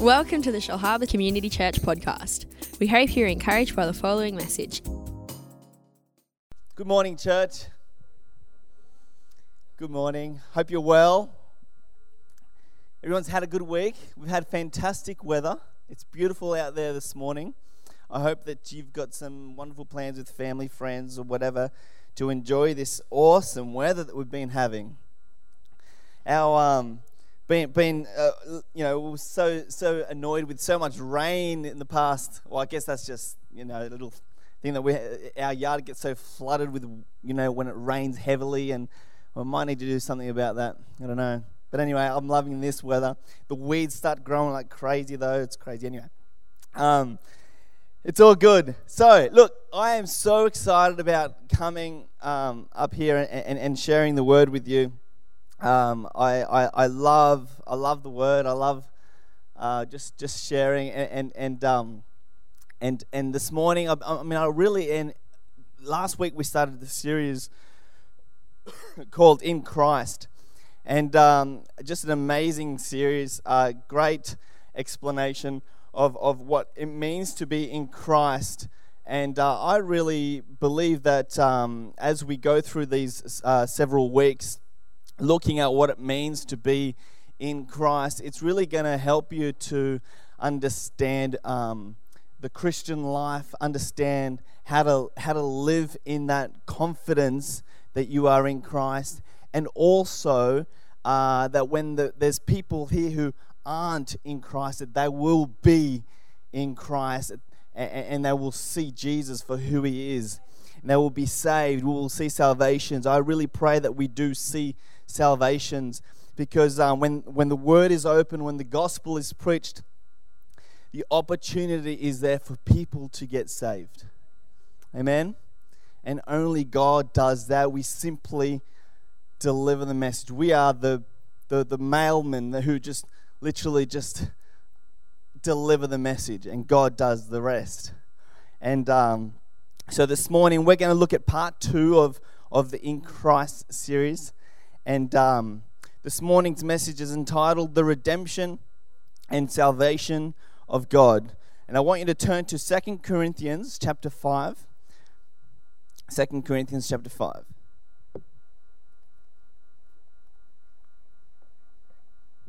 Welcome to the Shellharbour Community Church podcast. We hope you're encouraged by the following message. Good morning, church. Good morning. Hope you're well. Everyone's had a good week. We've had fantastic weather. It's beautiful out there this morning. I hope that you've got some wonderful plans with family, friends, or whatever to enjoy this awesome weather that we've been having. Our um, been been uh, you know so so annoyed with so much rain in the past. Well, I guess that's just you know a little thing that we our yard gets so flooded with you know when it rains heavily, and we might need to do something about that. I don't know. But anyway, I'm loving this weather. The weeds start growing like crazy though. It's crazy anyway. Um, it's all good. So, look, I am so excited about coming um, up here and, and, and sharing the word with you. Um, I, I, I love I love the word. I love uh, just just sharing and and and um, and, and this morning I, I mean I really and last week we started the series called In Christ, and um, just an amazing series. Uh, great explanation of of what it means to be in Christ. And uh, I really believe that um, as we go through these uh, several weeks, looking at what it means to be in Christ, it's really going to help you to understand um, the Christian life, understand how to how to live in that confidence that you are in Christ, and also uh, that when the, there's people here who aren't in Christ, that they will be in Christ, and, and they will see Jesus for who He is, and they will be saved. We will see salvations. I really pray that we do see salvations because um, when, when the word is open, when the gospel is preached, the opportunity is there for people to get saved. Amen? And only God does that. We simply deliver the message. We are the, the, the mailmen who just literally just deliver the message, and God does the rest. And um, so this morning, we're going to look at part two of, of the In Christ series. And um, this morning's message is entitled The Redemption and Salvation of God. And I want you to turn to Second Corinthians chapter 5. 2 Corinthians chapter 5.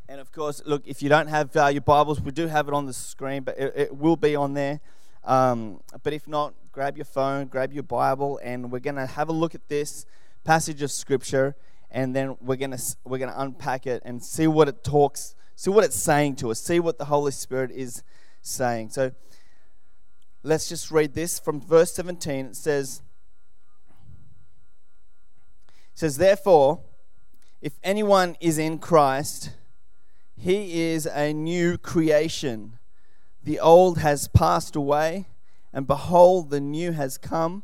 And of course, look, if you don't have uh, your Bibles, we do have it on the screen, but it, it will be on there. Um, but if not, grab your phone, grab your Bible, and we're going to have a look at this passage of Scripture and then we're gonna we're gonna unpack it and see what it talks, see what it's saying to us, see what the Holy Spirit is saying. So let's just read this from verse 17. It says, it says, therefore, if anyone is in Christ, he is a new creation. The old has passed away, and behold, the new has come.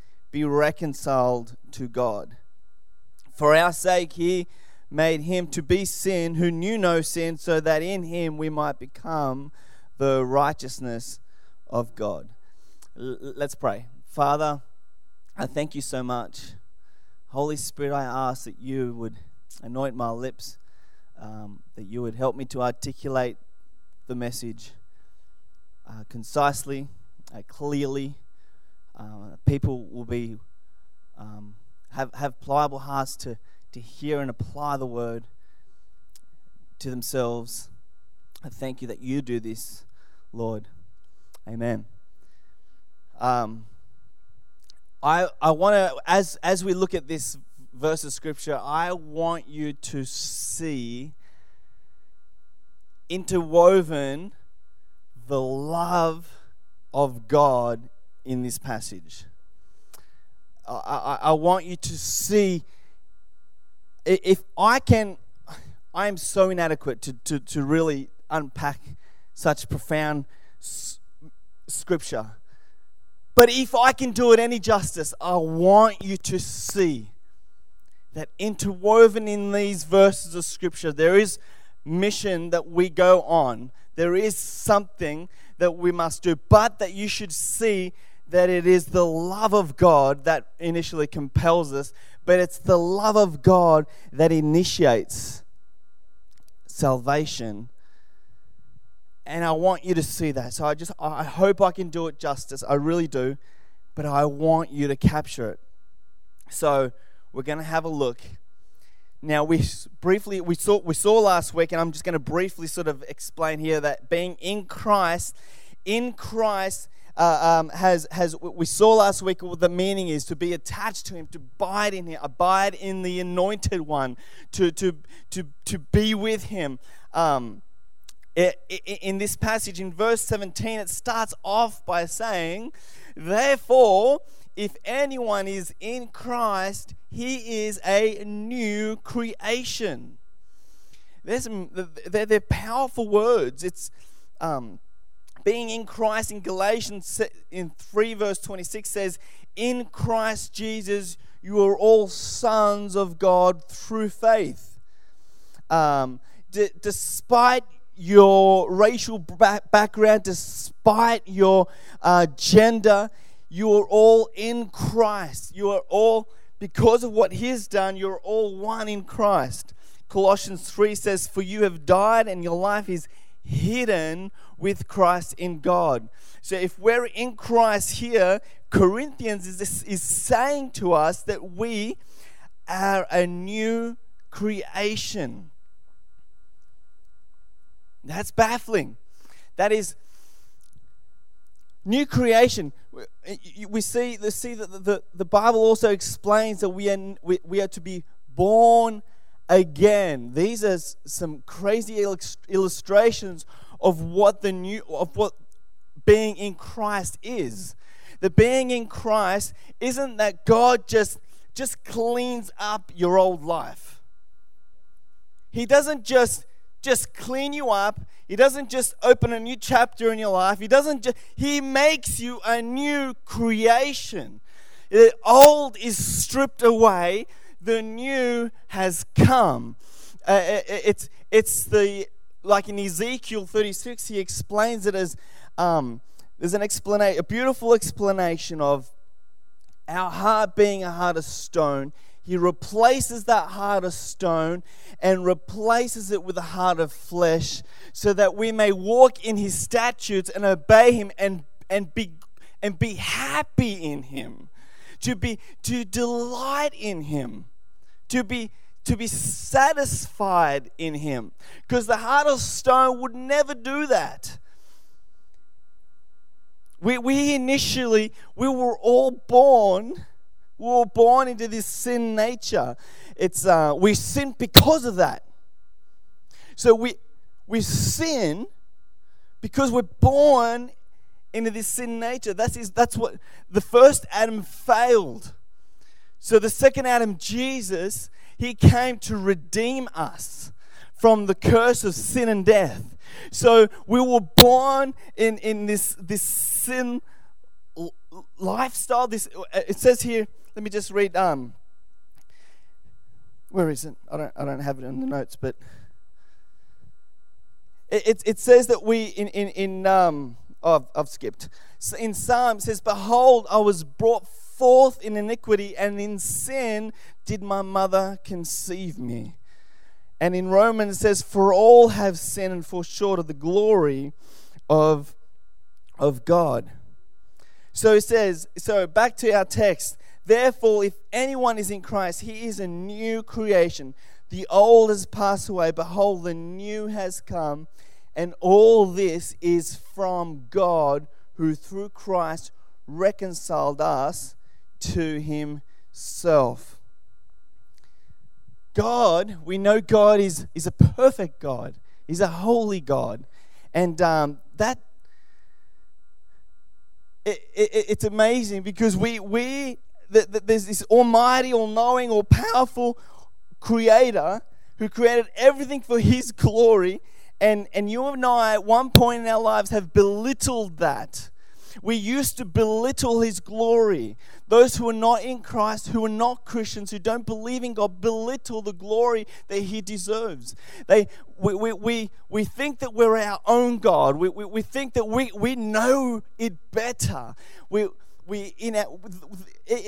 be reconciled to God. For our sake, he made him to be sin who knew no sin, so that in him we might become the righteousness of God. L- let's pray. Father, I thank you so much. Holy Spirit, I ask that you would anoint my lips, um, that you would help me to articulate the message uh, concisely, uh, clearly uh, people will be um, have have pliable hearts to to hear and apply the word to themselves. I thank you that you do this, Lord. Amen. Um, I I want to as as we look at this verse of scripture, I want you to see interwoven the love of God in this passage. I, I, I want you to see if I can, I am so inadequate to, to, to really unpack such profound s- scripture. But if I can do it any justice, I want you to see that interwoven in these verses of scripture, there is mission that we go on. There is something that we must do, but that you should see that it is the love of God that initially compels us, but it's the love of God that initiates salvation. And I want you to see that. So I just I hope I can do it justice. I really do. But I want you to capture it. So we're going to have a look. Now we briefly we saw we saw last week and I'm just going to briefly sort of explain here that being in Christ in Christ uh, um, has has we saw last week what the meaning is to be attached to him to abide in him abide in the anointed one to to to to be with him. Um, in this passage in verse 17 it starts off by saying therefore if anyone is in Christ he is a new creation. There's they're, they're powerful words. It's um, being in Christ in Galatians in 3 verse 26 says in Christ Jesus you are all sons of God through faith um, d- despite your racial background, despite your uh, gender, you are all in Christ. You are all, because of what He's done, you're all one in Christ. Colossians 3 says, For you have died, and your life is hidden with Christ in God. So if we're in Christ here, Corinthians is, is saying to us that we are a new creation. That's baffling. That is new creation. We see, see that the, the Bible also explains that we are, we, we are to be born again. These are some crazy illustrations of what the new of what being in Christ is. The being in Christ isn't that God just just cleans up your old life. He doesn't just just clean you up. He doesn't just open a new chapter in your life. He doesn't just, he makes you a new creation. The old is stripped away, the new has come. Uh, it's, it's the, like in Ezekiel 36, he explains it as um, there's an explanation, a beautiful explanation of our heart being a heart of stone he replaces that heart of stone and replaces it with a heart of flesh so that we may walk in his statutes and obey him and, and, be, and be happy in him. To be to delight in him. To be to be satisfied in him. Because the heart of stone would never do that. We, we initially, we were all born we were born into this sin nature. It's uh, we sin because of that. So we we sin because we're born into this sin nature. That's is that's what the first Adam failed. So the second Adam, Jesus, he came to redeem us from the curse of sin and death. So we were born in, in this, this sin lifestyle. This it says here let me just read. Um, where is it? I don't. I don't have it in the notes, but it it, it says that we in in in um. Oh, I've, I've skipped. So in Psalm says, "Behold, I was brought forth in iniquity, and in sin did my mother conceive me." And in Romans it says, "For all have sinned and fall short of the glory of of God." So it says. So back to our text. Therefore, if anyone is in Christ, he is a new creation. The old has passed away. Behold, the new has come. And all this is from God, who through Christ reconciled us to himself. God, we know God is, is a perfect God, He's a holy God. And um, that it, it, it's amazing because we, we that, that there's this almighty, all knowing, all powerful creator who created everything for his glory. And, and you and I, at one point in our lives, have belittled that. We used to belittle his glory. Those who are not in Christ, who are not Christians, who don't believe in God, belittle the glory that he deserves. They, we, we, we, we think that we're our own God. We, we, we think that we, we know it better. We, we in our,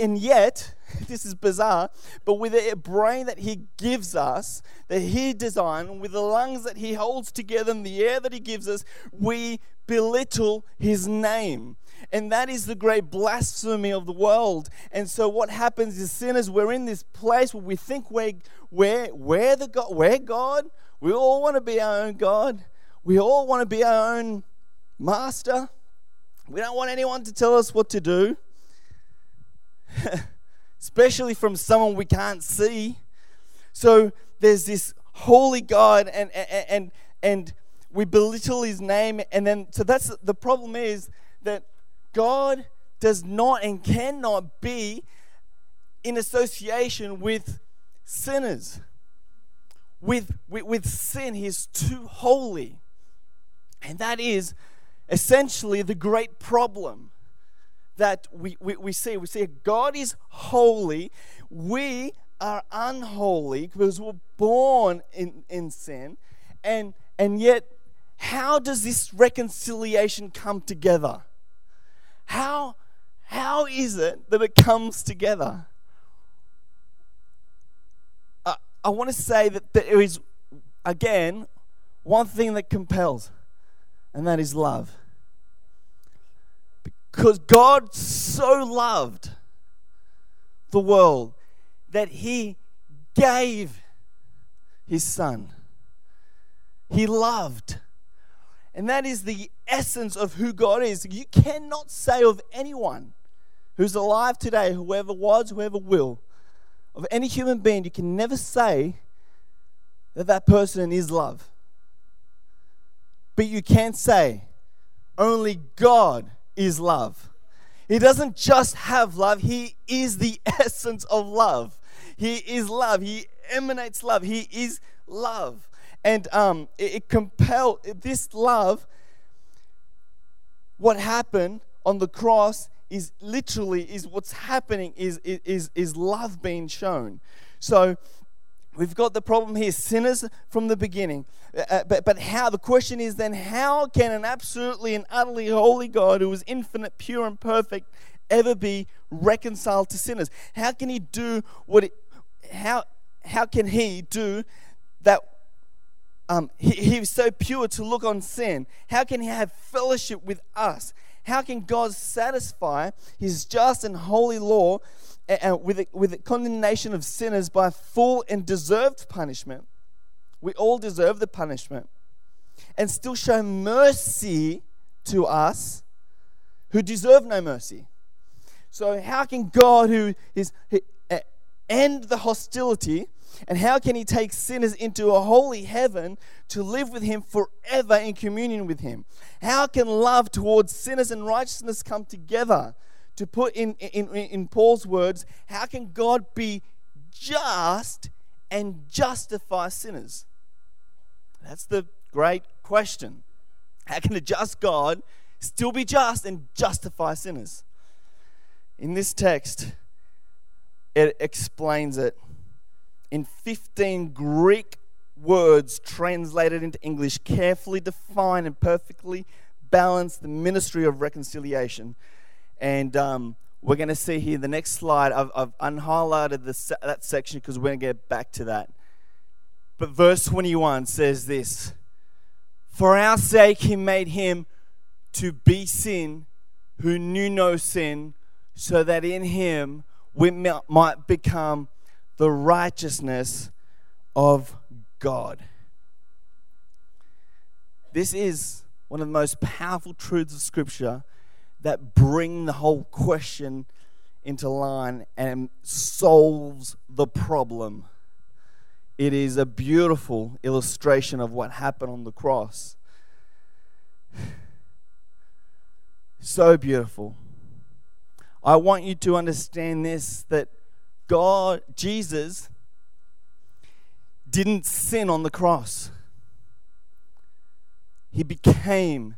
and yet this is bizarre but with a brain that he gives us that he designed with the lungs that he holds together and the air that he gives us we belittle his name. And that is the great blasphemy of the world. And so what happens is sinners we're in this place where we think we're we're, we're the god we're god. We all want to be our own god. We all want to be our own master. We don't want anyone to tell us what to do, especially from someone we can't see. So there's this holy God, and and and, and we belittle His name, and then so that's the problem is that God does not and cannot be in association with sinners. With, with, with sin, He's too holy. And that is essentially the great problem that we, we, we see. We see God is holy, we are unholy because we're born in, in sin, and, and yet, how does this reconciliation come together? How, how is it that it comes together? Uh, I want to say that there is, again, one thing that compels and that is love. Because God so loved the world that He gave His Son. He loved. And that is the essence of who God is. You cannot say of anyone who's alive today, whoever was, whoever will, of any human being, you can never say that that person is love. But you can't say only God is love. He doesn't just have love, He is the essence of love. He is love. He emanates love. He is love. And um, it, it compelled this love. What happened on the cross is literally is what's happening is, is, is love being shown. So We've got the problem here sinners from the beginning. Uh, uh, but, but how? The question is then, how can an absolutely and utterly holy God who is infinite, pure, and perfect ever be reconciled to sinners? How can he do what it, how, how can he do that? Um, he, he's so pure to look on sin. How can he have fellowship with us? How can God satisfy his just and holy law and with, the, with the condemnation of sinners by full and deserved punishment. We all deserve the punishment. And still show mercy to us who deserve no mercy. So, how can God, who is end the hostility, and how can He take sinners into a holy heaven to live with Him forever in communion with Him? How can love towards sinners and righteousness come together? to put in, in, in Paul's words, how can God be just and justify sinners? That's the great question. How can a just God still be just and justify sinners? In this text, it explains it in 15 Greek words translated into English, carefully define and perfectly balance the ministry of reconciliation. And um, we're going to see here the next slide. I've, I've unhighlighted that section because we're going to get back to that. But verse 21 says this For our sake, he made him to be sin who knew no sin, so that in him we might become the righteousness of God. This is one of the most powerful truths of Scripture that bring the whole question into line and solves the problem. It is a beautiful illustration of what happened on the cross. So beautiful. I want you to understand this that God, Jesus, didn't sin on the cross. he became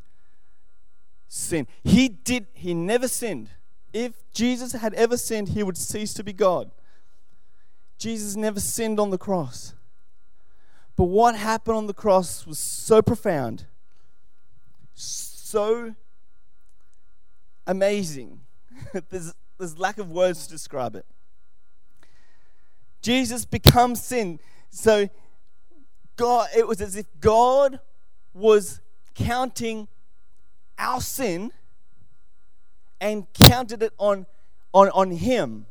sin. He did he never sinned. If Jesus had ever sinned, he would cease to be God. Jesus never sinned on the cross. But what happened on the cross was so profound, so amazing. there's, there's lack of words to describe it. Jesus becomes sin. So God, it was as if God was counting our sin and counted it on, on, on him.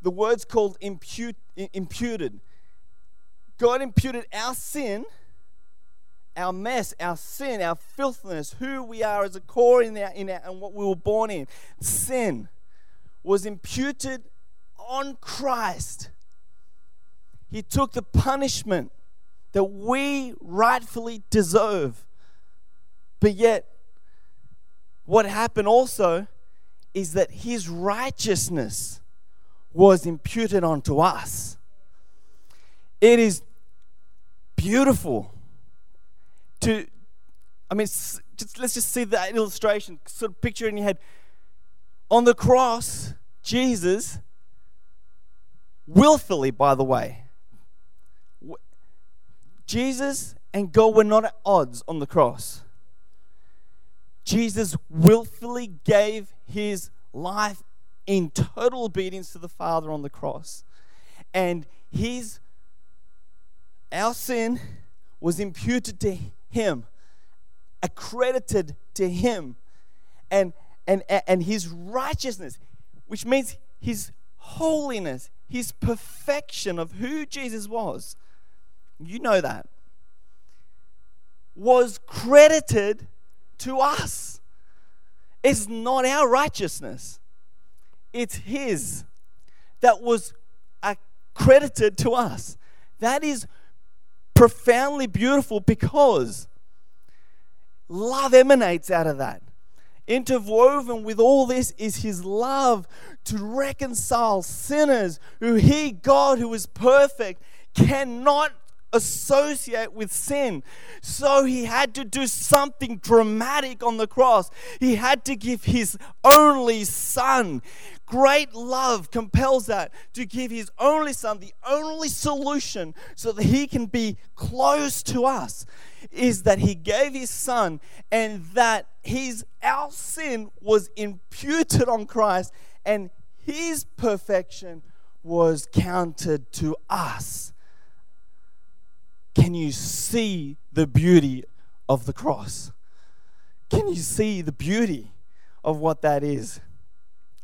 The word's called impute, imputed. God imputed our sin, our mess, our sin, our filthiness, who we are as a core in our, in our, and what we were born in. Sin was imputed on Christ. He took the punishment that we rightfully deserve. But yet, what happened also is that his righteousness was imputed onto us. It is beautiful to, I mean, just, let's just see that illustration, sort of picture in your head. On the cross, Jesus, willfully, by the way, Jesus and God were not at odds on the cross. Jesus willfully gave his life in total obedience to the Father on the cross. And his our sin was imputed to him, accredited to him. And and and his righteousness, which means his holiness, his perfection of who Jesus was. You know that. Was credited to us. It's not our righteousness, it's His that was accredited to us. That is profoundly beautiful because love emanates out of that. Interwoven with all this is his love to reconcile sinners who he, God, who is perfect, cannot associate with sin. So he had to do something dramatic on the cross. He had to give his only son. Great love compels that to give his only son, the only solution so that he can be close to us is that he gave his son and that his our sin was imputed on Christ and his perfection was counted to us. Can you see the beauty of the cross? Can you see the beauty of what that is?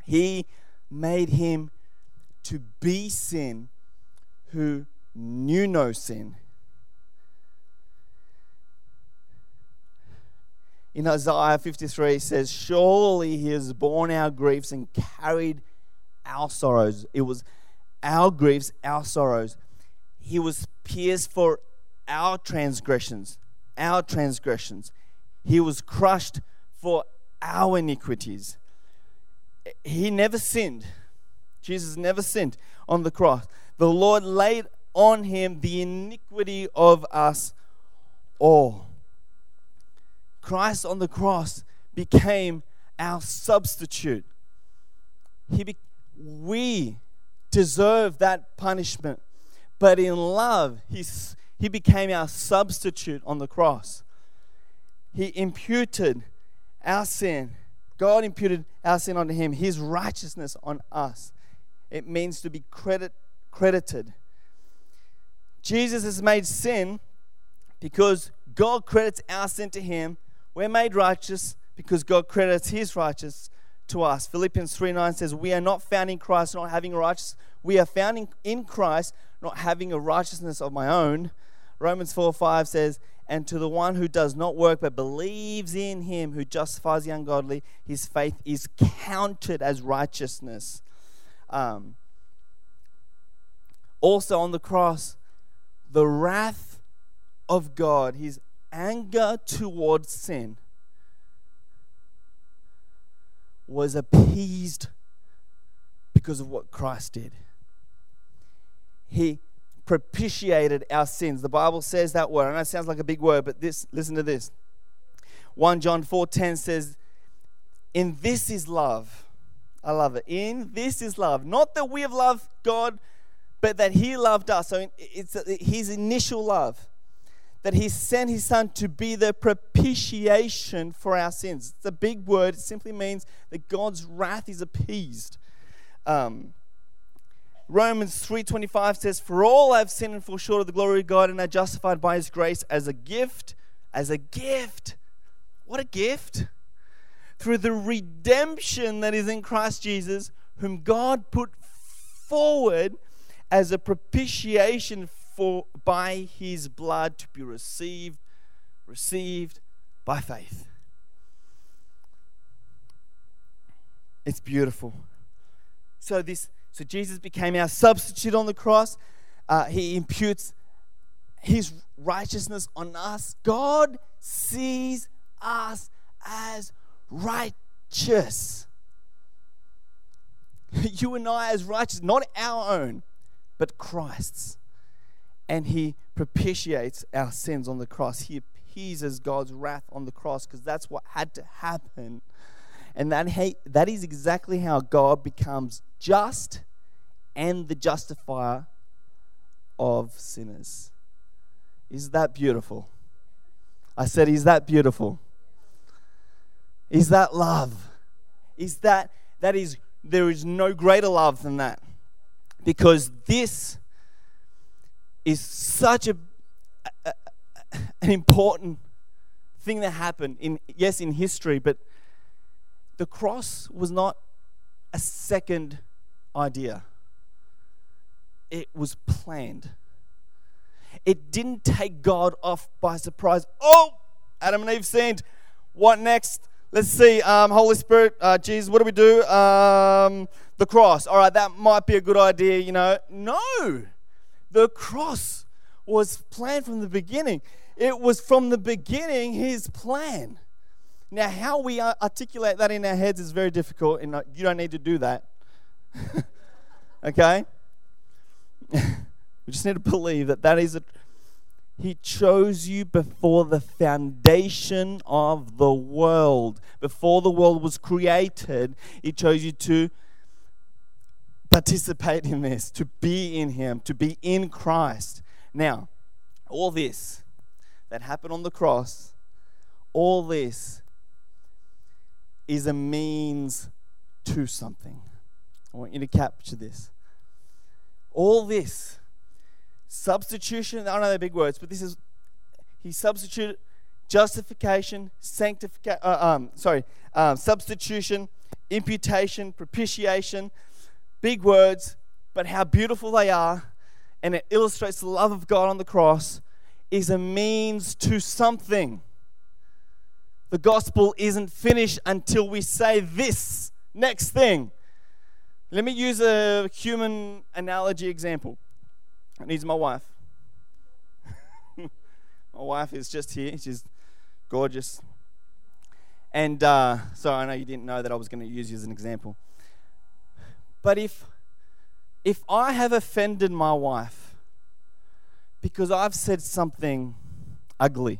He made him to be sin who knew no sin. In Isaiah 53, it says, Surely he has borne our griefs and carried our sorrows. It was our griefs, our sorrows. He was pierced for our transgressions, our transgressions. He was crushed for our iniquities. He never sinned. Jesus never sinned on the cross. The Lord laid on him the iniquity of us all. Christ on the cross became our substitute. He be- we deserve that punishment, but in love, He he became our substitute on the cross. He imputed our sin. God imputed our sin onto him, his righteousness on us. It means to be credit, credited. Jesus has made sin because God credits our sin to him. We're made righteous because God credits his righteousness to us. Philippians 3 9 says, We are not found in Christ, not having righteousness. We are found in, in Christ, not having a righteousness of my own, Romans 4 5 says, And to the one who does not work but believes in him who justifies the ungodly, his faith is counted as righteousness. Um, also on the cross, the wrath of God, his anger towards sin, was appeased because of what Christ did. He propitiated our sins. The Bible says that word. I know it sounds like a big word, but this listen to this. 1 John 4:10 says, "In this is love." I love it. In this is love. Not that we have loved God, but that He loved us. So it's His initial love. That He sent His Son to be the propitiation for our sins. It's a big word. It simply means that God's wrath is appeased. Um, Romans 3:25 says, "For all have sinned and fall short of the glory of God and are justified by His grace as a gift, as a gift." What a gift! Through the redemption that is in Christ Jesus, whom God put forward as a propitiation for by His blood to be received, received by faith. It's beautiful. So this so Jesus became our substitute on the cross. Uh, he imputes his righteousness on us. God sees us as righteous. You and I as righteous, not our own, but Christ's. And he propitiates our sins on the cross. He appeases God's wrath on the cross because that's what had to happen. And that, he, that is exactly how God becomes just and the justifier of sinners. Is that beautiful? I said, Is that beautiful? Is that love? Is that, that is, there is no greater love than that. Because this is such a, a, an important thing that happened in, yes, in history, but the cross was not a second idea it was planned. It didn't take God off by surprise. Oh, Adam and Eve sinned. What next? Let's see. Um, Holy Spirit, uh, Jesus, what do we do? Um, the cross. All right, that might be a good idea, you know. No, the cross was planned from the beginning. It was from the beginning His plan. Now, how we articulate that in our heads is very difficult, and uh, you don't need to do that. okay? we just need to believe that that is a he chose you before the foundation of the world. Before the world was created, He chose you to participate in this, to be in Him, to be in Christ. Now, all this that happened on the cross, all this is a means to something. I want you to capture this. All this substitution, I don't know they're big words, but this is he substituted justification, sanctification, uh, um, sorry, um, substitution, imputation, propitiation, big words, but how beautiful they are, and it illustrates the love of God on the cross, is a means to something. The gospel isn't finished until we say this next thing. Let me use a human analogy example. It needs my wife. my wife is just here. She's gorgeous. And uh, so I know you didn't know that I was going to use you as an example. But if if I have offended my wife because I've said something ugly,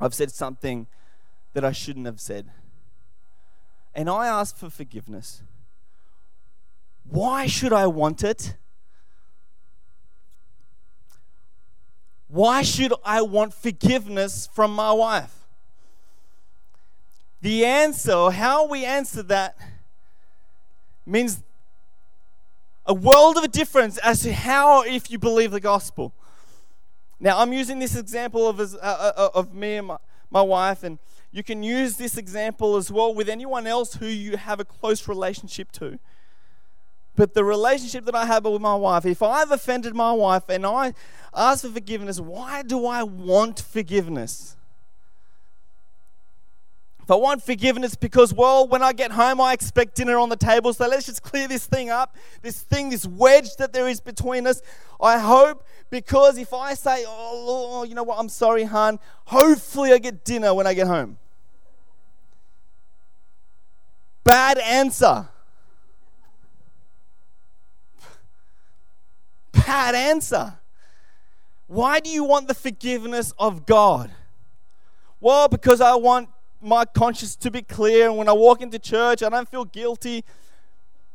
I've said something that I shouldn't have said, and I ask for forgiveness, why should I want it? Why should I want forgiveness from my wife? The answer, how we answer that, means a world of a difference as to how if you believe the gospel. Now, I'm using this example of, uh, uh, uh, of me and my, my wife, and you can use this example as well with anyone else who you have a close relationship to. But the relationship that I have with my wife, if I've offended my wife and I ask for forgiveness, why do I want forgiveness? I want forgiveness because, well, when I get home, I expect dinner on the table. So let's just clear this thing up, this thing, this wedge that there is between us. I hope because if I say, oh, you know what, I'm sorry, hon, hopefully I get dinner when I get home. Bad answer. bad answer. Why do you want the forgiveness of God? Well, because I want my conscience to be clear, and when I walk into church, I don't feel guilty.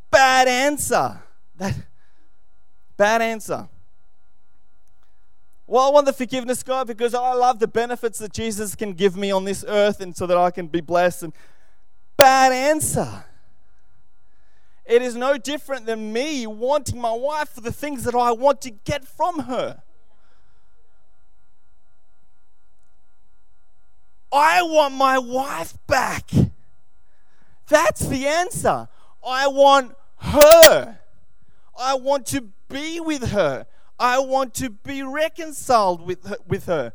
Bad answer. That bad answer. Well, I want the forgiveness, God, because I love the benefits that Jesus can give me on this earth, and so that I can be blessed. And bad answer. It is no different than me wanting my wife for the things that I want to get from her. I want my wife back. That's the answer. I want her. I want to be with her. I want to be reconciled with her, with her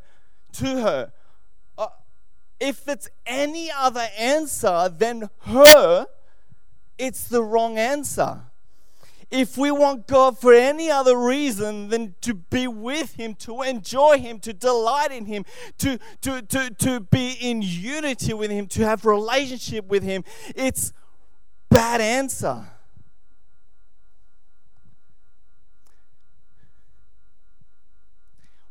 to her. Uh, if it's any other answer than her, it's the wrong answer if we want God for any other reason than to be with Him, to enjoy Him, to delight in Him, to, to, to, to be in unity with Him, to have relationship with Him, it's bad answer.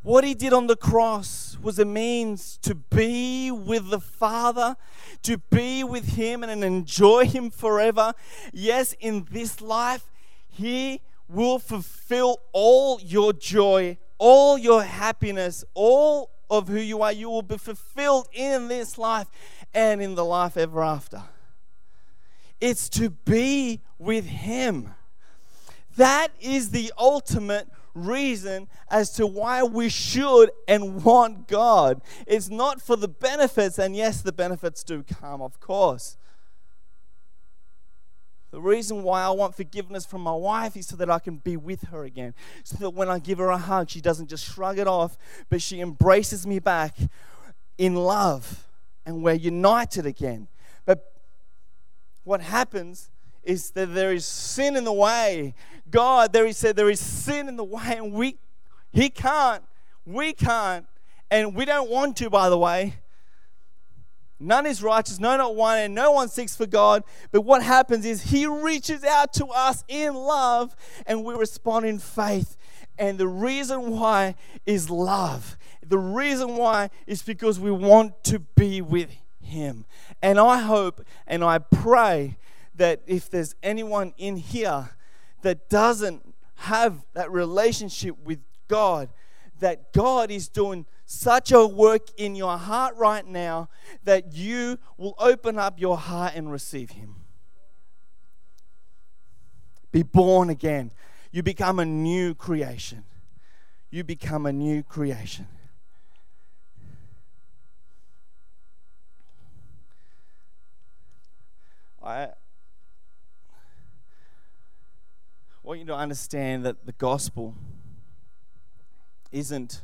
What he did on the cross was a means to be with the Father, to be with Him and enjoy Him forever. Yes, in this life, he will fulfill all your joy, all your happiness, all of who you are. You will be fulfilled in this life and in the life ever after. It's to be with Him. That is the ultimate reason as to why we should and want God. It's not for the benefits, and yes, the benefits do come, of course. The reason why I want forgiveness from my wife is so that I can be with her again. So that when I give her a hug, she doesn't just shrug it off, but she embraces me back in love and we're united again. But what happens is that there is sin in the way. God, there he said, there is sin in the way, and we he can't, we can't, and we don't want to, by the way. None is righteous, no, not one, and no one seeks for God. But what happens is He reaches out to us in love, and we respond in faith. And the reason why is love. The reason why is because we want to be with Him. And I hope and I pray that if there's anyone in here that doesn't have that relationship with God, that God is doing such a work in your heart right now that you will open up your heart and receive Him. Be born again. You become a new creation. You become a new creation. I want you to understand that the gospel isn't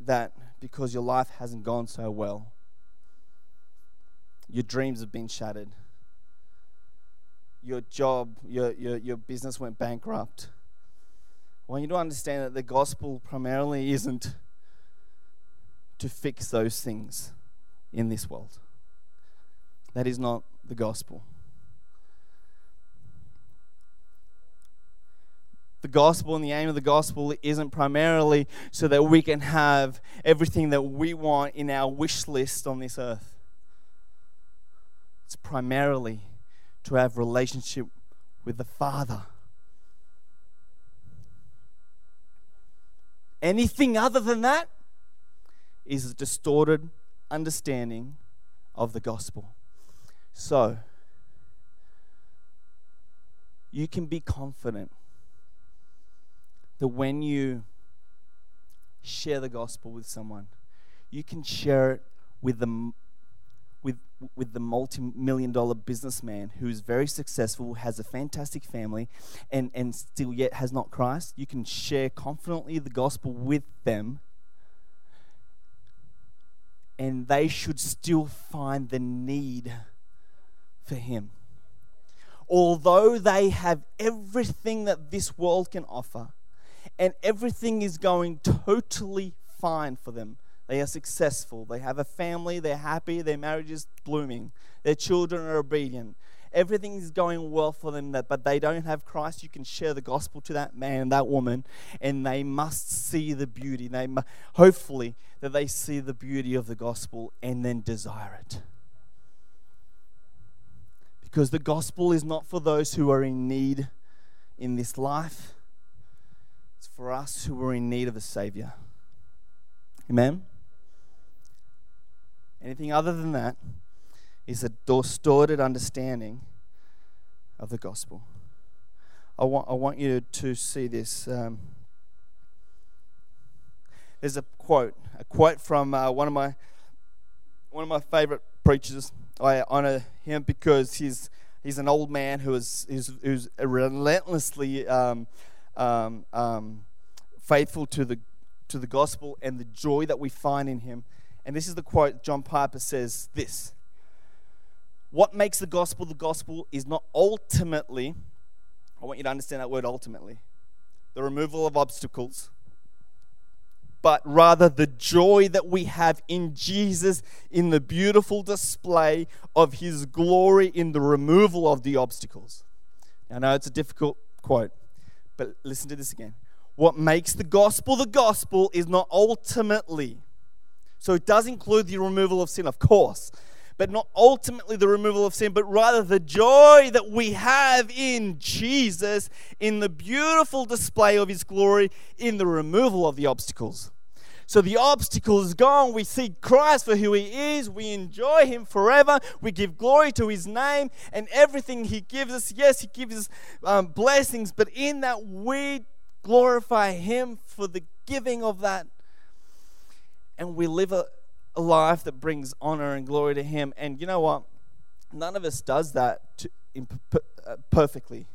that because your life hasn't gone so well, your dreams have been shattered, your job, your, your, your business went bankrupt. I want you to understand that the gospel primarily isn't to fix those things in this world. That is not the gospel. The gospel and the aim of the gospel isn't primarily so that we can have everything that we want in our wish list on this earth. It's primarily to have relationship with the Father. Anything other than that is a distorted understanding of the gospel. So, you can be confident that when you share the gospel with someone, you can share it with the with with the multi-million dollar businessman who's very successful, has a fantastic family, and and still yet has not Christ. You can share confidently the gospel with them, and they should still find the need for Him. Although they have everything that this world can offer, and everything is going totally fine for them. They are successful. They have a family. They're happy. Their marriage is blooming. Their children are obedient. everything is going well for them, but they don't have Christ, you can share the gospel to that man, that woman, and they must see the beauty. They hopefully that they see the beauty of the gospel and then desire it. Because the gospel is not for those who are in need in this life, it's for us who are in need of a Savior. Amen? Anything other than that is a distorted understanding of the gospel. I want, I want you to see this. Um, there's a quote, a quote from uh, one of my one of my favorite preachers. I honor him because he's he's an old man who is who's, who's relentlessly um, um, um, faithful to the to the gospel and the joy that we find in him. And this is the quote John Piper says this What makes the gospel the gospel is not ultimately, I want you to understand that word ultimately, the removal of obstacles, but rather the joy that we have in Jesus in the beautiful display of his glory in the removal of the obstacles. I know it's a difficult quote, but listen to this again. What makes the gospel the gospel is not ultimately so it does include the removal of sin, of course, but not ultimately the removal of sin, but rather the joy that we have in Jesus, in the beautiful display of His glory, in the removal of the obstacles. So the obstacle is gone. We see Christ for who He is. We enjoy Him forever. We give glory to His name and everything He gives us. Yes, He gives us um, blessings, but in that we glorify Him for the giving of that and we live a, a life that brings honor and glory to Him. And you know what? None of us does that to, in, uh, perfectly.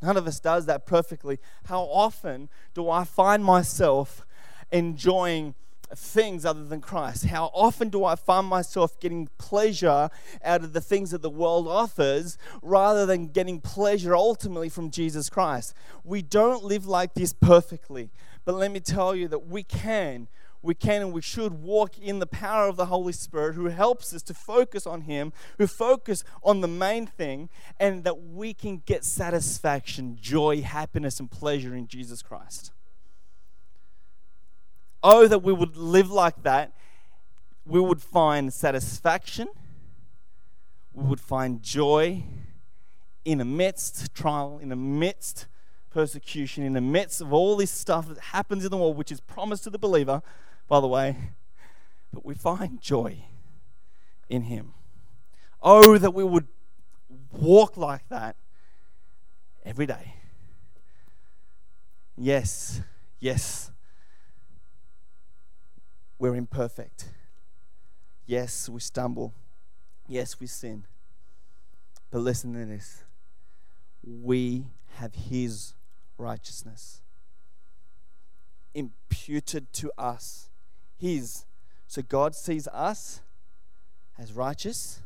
None of us does that perfectly. How often do I find myself enjoying things other than Christ? How often do I find myself getting pleasure out of the things that the world offers rather than getting pleasure ultimately from Jesus Christ? We don't live like this perfectly, but let me tell you that we can we can and we should walk in the power of the Holy Spirit who helps us to focus on Him, who focus on the main thing, and that we can get satisfaction, joy, happiness, and pleasure in Jesus Christ. Oh, that we would live like that. We would find satisfaction, we would find joy in the midst trial, in the midst persecution, in the midst of all this stuff that happens in the world, which is promised to the believer by the way, but we find joy in Him. Oh, that we would walk like that every day. Yes, yes, we're imperfect. Yes, we stumble. Yes, we sin. But listen to this we have His righteousness imputed to us his. So God sees us as righteous.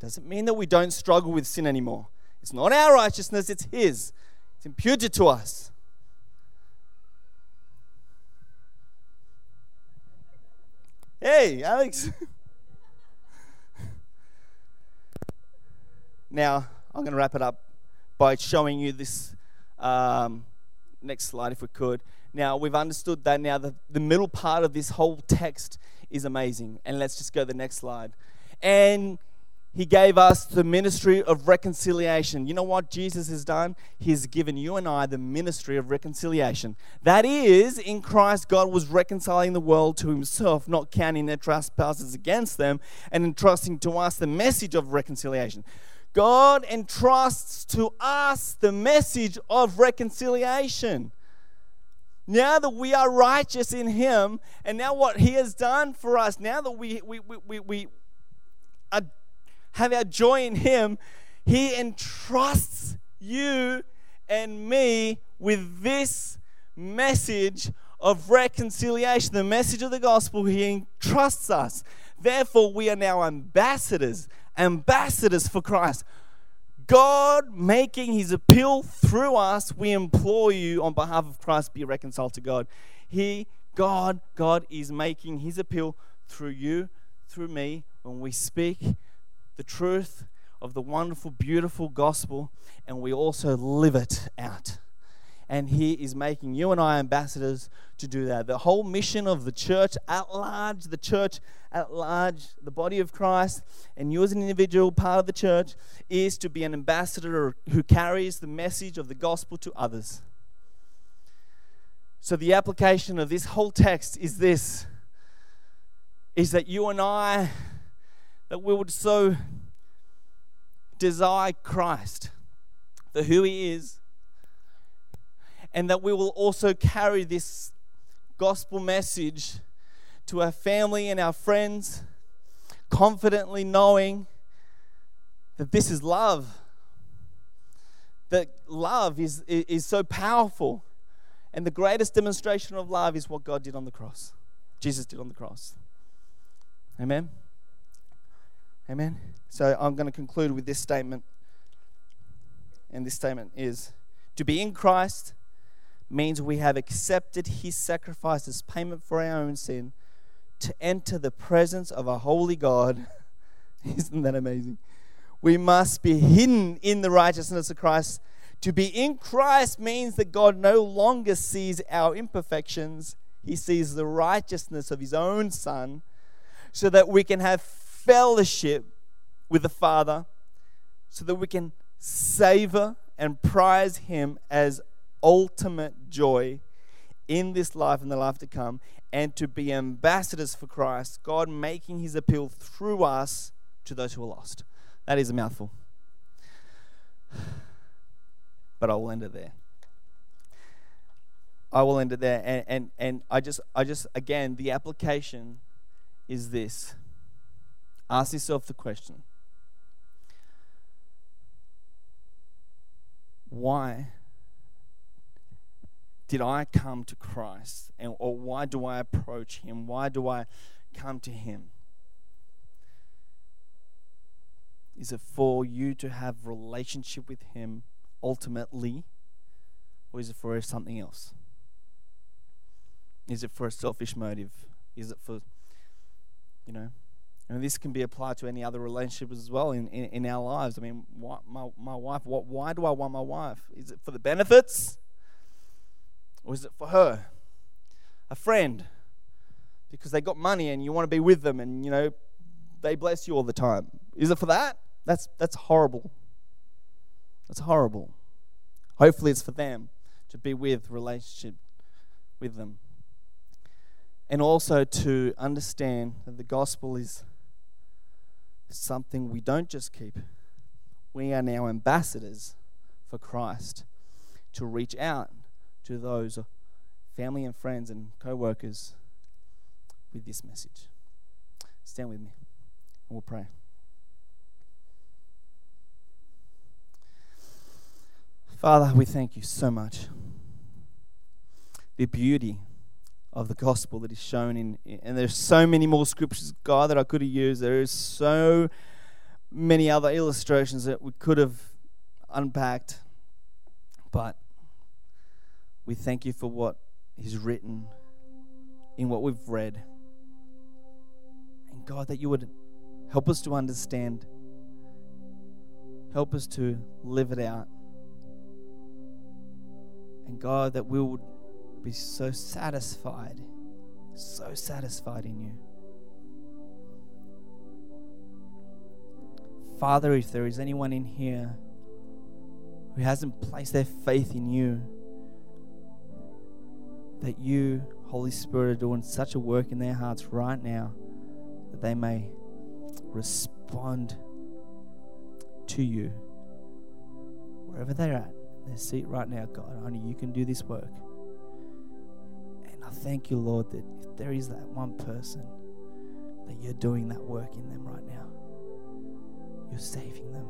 Doesn't mean that we don't struggle with sin anymore. It's not our righteousness, it's His. It's imputed to us. Hey, Alex. now, I'm going to wrap it up by showing you this. Um, next slide, if we could. Now, we've understood that now the, the middle part of this whole text is amazing. And let's just go to the next slide. And he gave us the ministry of reconciliation. You know what Jesus has done? He's given you and I the ministry of reconciliation. That is, in Christ, God was reconciling the world to himself, not counting their trespasses against them, and entrusting to us the message of reconciliation. God entrusts to us the message of reconciliation. Now that we are righteous in Him, and now what He has done for us, now that we, we, we, we, we are, have our joy in Him, He entrusts you and me with this message of reconciliation, the message of the gospel. He entrusts us. Therefore, we are now ambassadors, ambassadors for Christ. God making his appeal through us, we implore you on behalf of Christ, be reconciled to God. He, God, God is making his appeal through you, through me, when we speak the truth of the wonderful, beautiful gospel, and we also live it out. And He is making you and I ambassadors to do that. The whole mission of the church at large, the church at large, the body of Christ, and you as an individual part of the church, is to be an ambassador who carries the message of the gospel to others. So, the application of this whole text is this is that you and I, that we would so desire Christ for who He is, and that we will also carry this gospel message to our family and our friends, confidently knowing that this is love. That love is, is so powerful. And the greatest demonstration of love is what God did on the cross. Jesus did on the cross. Amen. Amen. So I'm going to conclude with this statement. And this statement is to be in Christ means we have accepted his sacrifice as payment for our own sin to enter the presence of a holy God. Isn't that amazing? We must be hidden in the righteousness of Christ. To be in Christ means that God no longer sees our imperfections, He sees the righteousness of His own Son, so that we can have fellowship with the Father, so that we can savor and prize Him as ultimate joy in this life and the life to come, and to be ambassadors for Christ, God making his appeal through us to those who are lost. That is a mouthful. But I will end it there. I will end it there. And, and, and I just I just again the application is this. Ask yourself the question. Why did I come to Christ? And, or why do I approach Him? Why do I come to Him? Is it for you to have relationship with Him ultimately? Or is it for something else? Is it for a selfish motive? Is it for, you know, and this can be applied to any other relationship as well in, in, in our lives. I mean, why, my, my wife, what, why do I want my wife? Is it for the benefits? Or is it for her? A friend? Because they got money and you want to be with them and, you know, they bless you all the time. Is it for that? That's, that's horrible. That's horrible. Hopefully, it's for them to be with, relationship with them. And also to understand that the gospel is something we don't just keep. We are now ambassadors for Christ to reach out to those family and friends and co workers with this message. Stand with me and we'll pray. Father, we thank you so much. The beauty of the gospel that is shown in, and there's so many more scriptures, God, that I could have used. There is so many other illustrations that we could have unpacked. But we thank you for what is written in what we've read. And God, that you would help us to understand, help us to live it out. And God, that we would be so satisfied, so satisfied in you. Father, if there is anyone in here who hasn't placed their faith in you, that you, Holy Spirit, are doing such a work in their hearts right now that they may respond to you wherever they're at, in their seat right now, God. Only you can do this work. Thank you, Lord, that if there is that one person, that you're doing that work in them right now. You're saving them.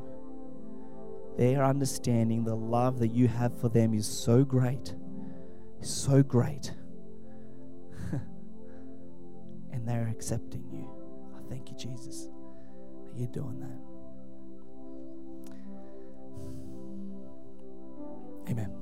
Their understanding the love that you have for them is so great so great. and they're accepting you. I thank you, Jesus, that you're doing that. Amen.